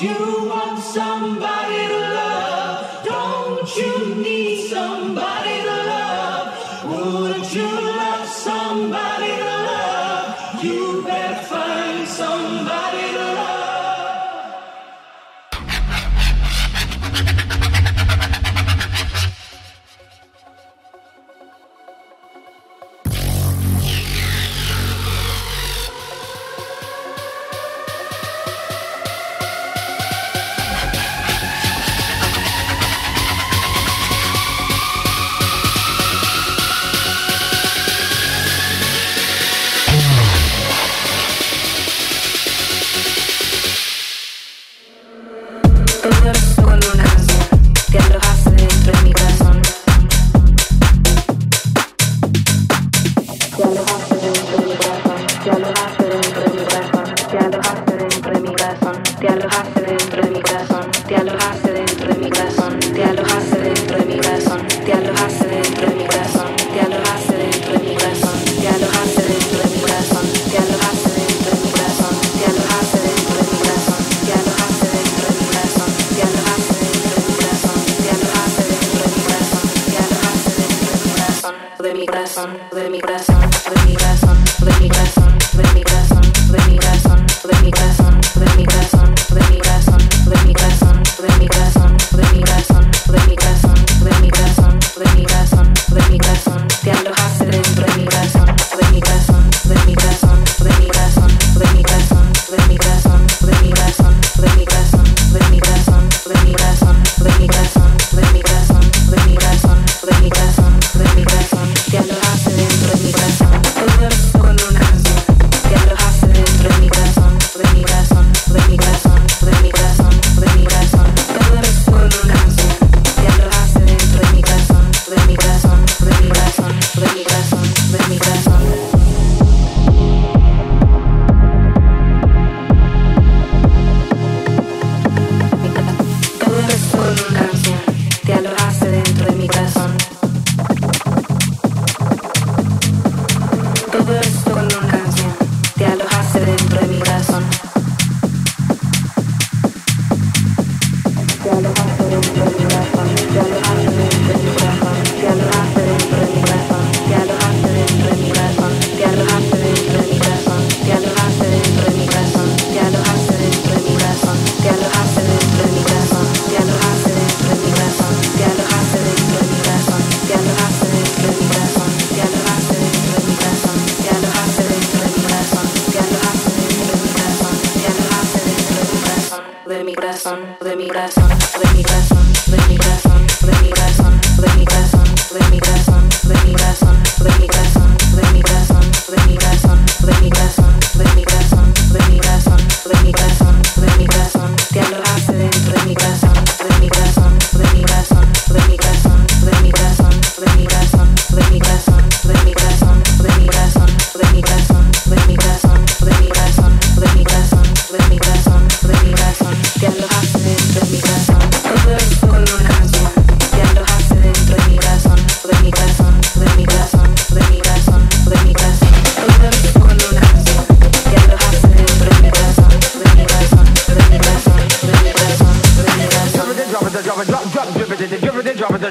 de somebody to love? Don't you need corazón.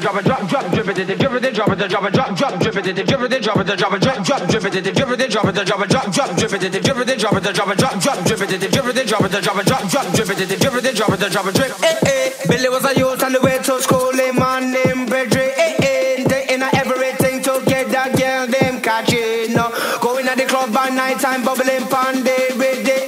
Drop it, drop, drop, drip it, drip it, drop it, drop it, drop, drop, drip it, drip it, drop it, drop it, drop, drop, drip it, drip it, drop it, drop it, drop, drop, drip it, drip it, drop it, drop it, drop, drop, drip it, drip it, drop it, drop it, drip. Eh eh, Billy was a youth on the way to school, him man named Pedri. Eh eh, they in everything to get them catching. Going at the club by night time, bubbling pandy with the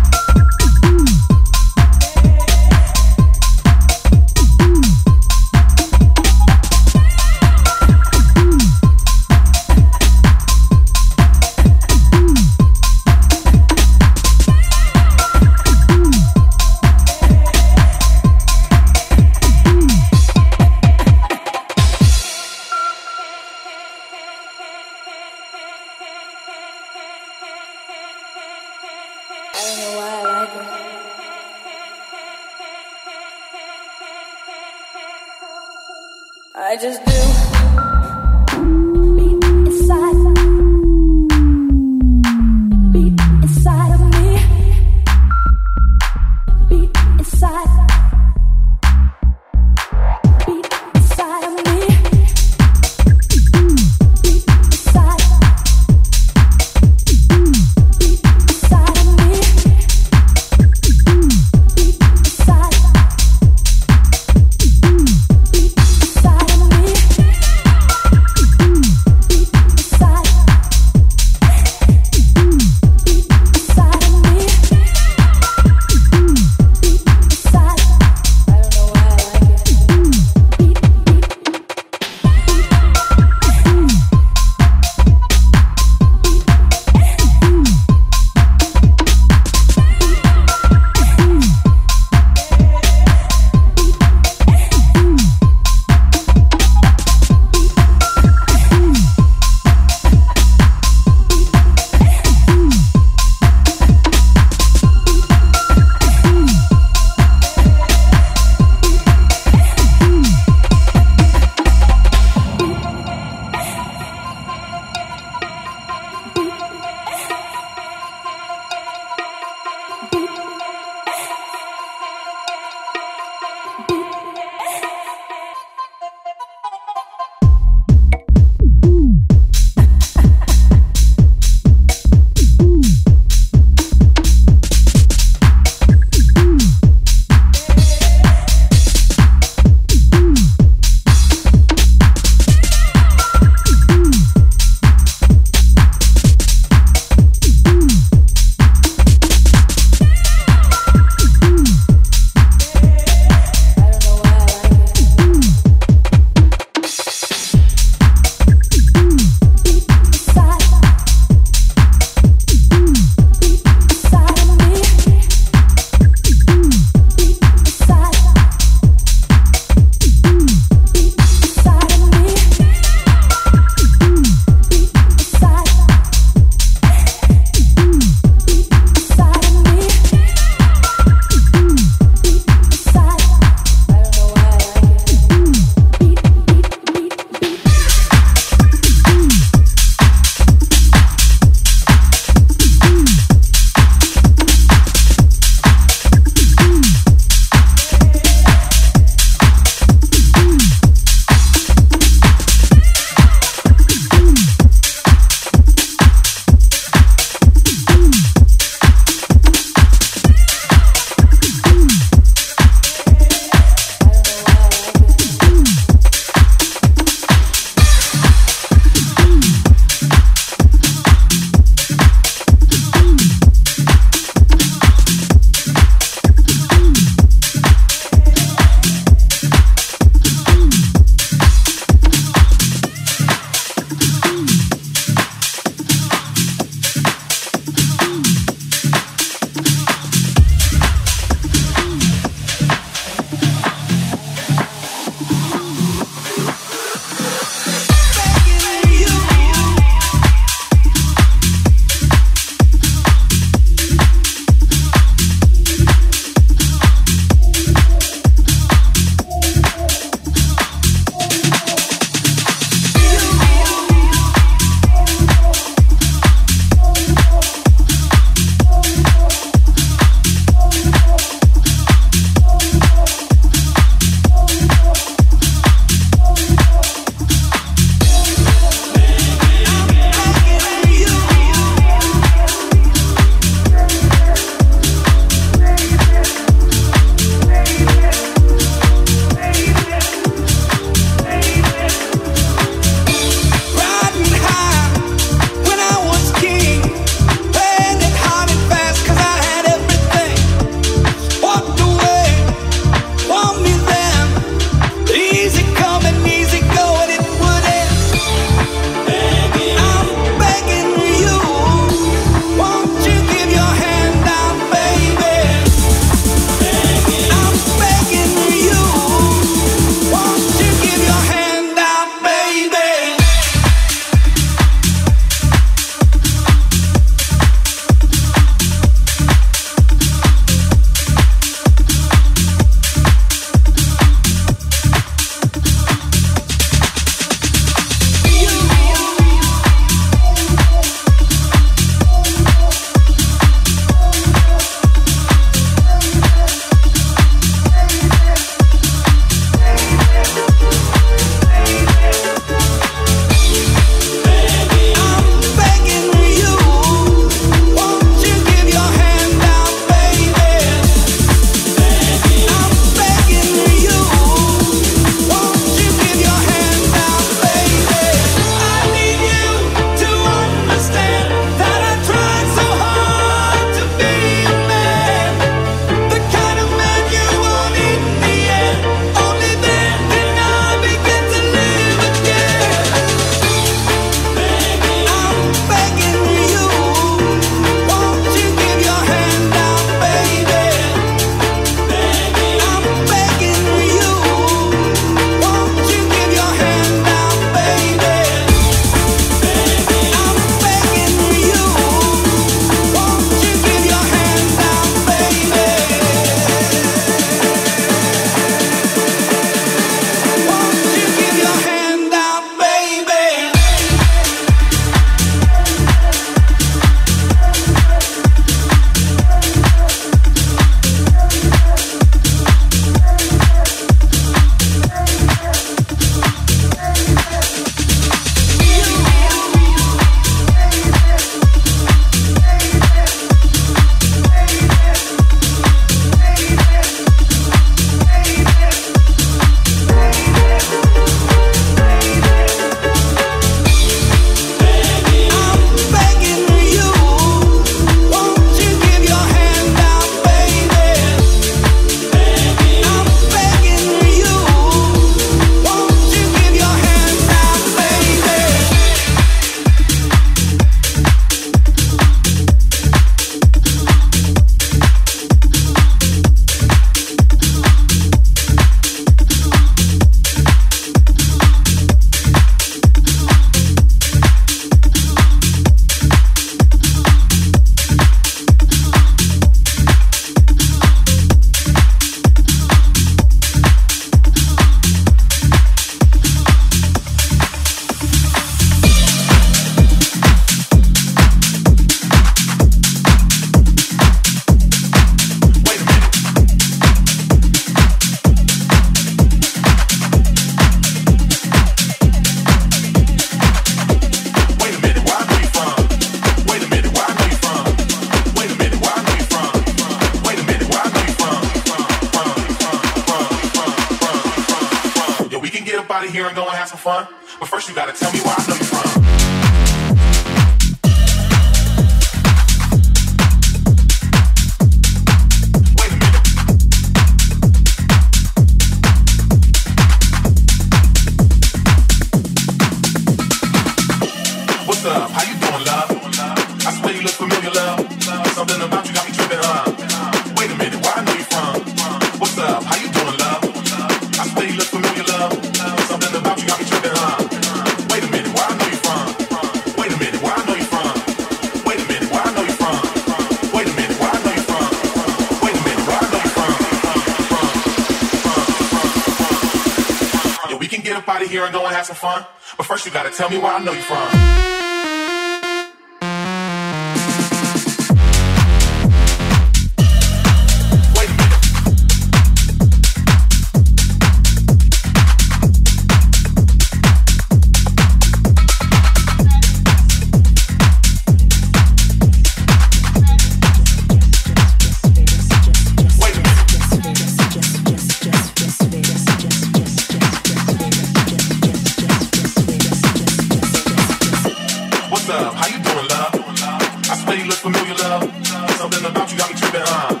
même pas, tu la récupères.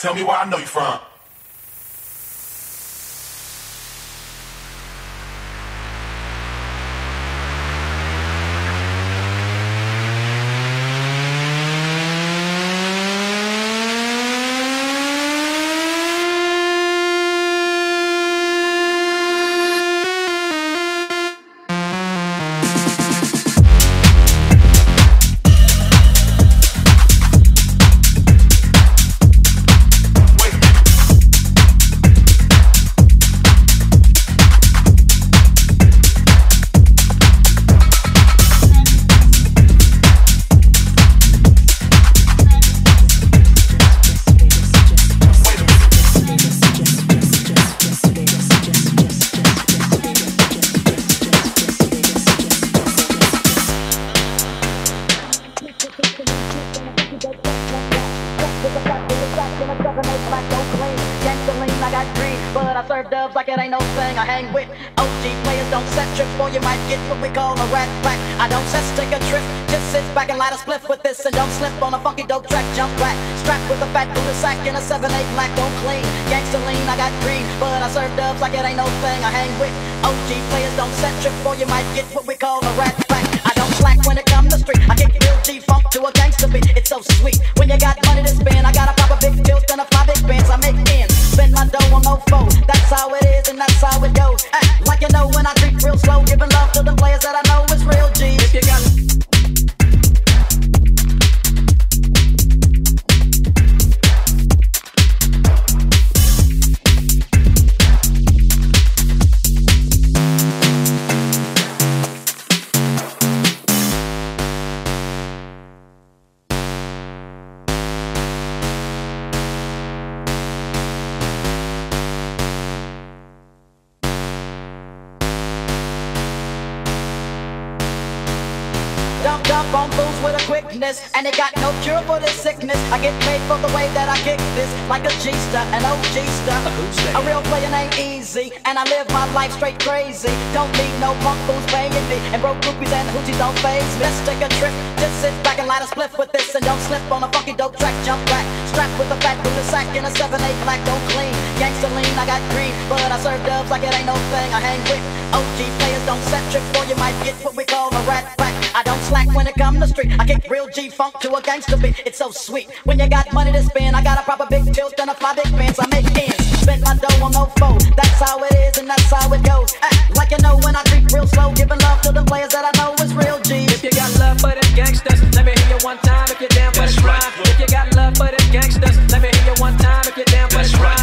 Tell me where I know you from. Don't take a trip, just sit back and light a spliff with this, and don't slip on a funky dope track. Jump back, strapped with a fat cooler sack and a 7-8 black, don't clean. Gangsta lean, I got green, but I serve dubs like it ain't no thing. I hang with OG players, don't set trip or you might get what we call a rat pack. I don't slack when it come to street. I kick real Funk to a gangsta beat. It's so sweet when you got money to spend. I got a pop a big big bands. I make ends, spend my dough on no foe. That's how it is and that's how it goes. Like you know when I creep real slow, giving love to the players that I know is real G. If you got with a quickness, and it got no cure for this sickness. I get paid for the way that I kick this, like a G-star, an OG-star. A real player ain't easy, and I live my life straight crazy. Don't need no punk fools paying me, and broke groupies and hoochies don't faze me. Let's take a trip, just sit back and light a spliff with this, and don't slip on a funky dope track. Jump back, strapped with a fat cooler sack in a 7-8 black, don't clean. Gangsta lean, I got green, but I serve dubs like it ain't no thing. I hang with OG players, don't set trip, or you might get what we call a rat pack. I don't slack when it come to the street. I kick real G-funk to a gangster beat. It's so sweet. When you got money to spend, I got a proper big tilt and a fly big pants. I make ends. Spend my dough on no foe. That's how it is and that's how it goes. Act like you know when I creep real slow, giving love to the players that I know is real G. If you got love for them gangsters, let me hear you one time. If you're down for that's the crime. Right. If you got love for them gangsters, let me hear you one time. If you're down for that's the crime.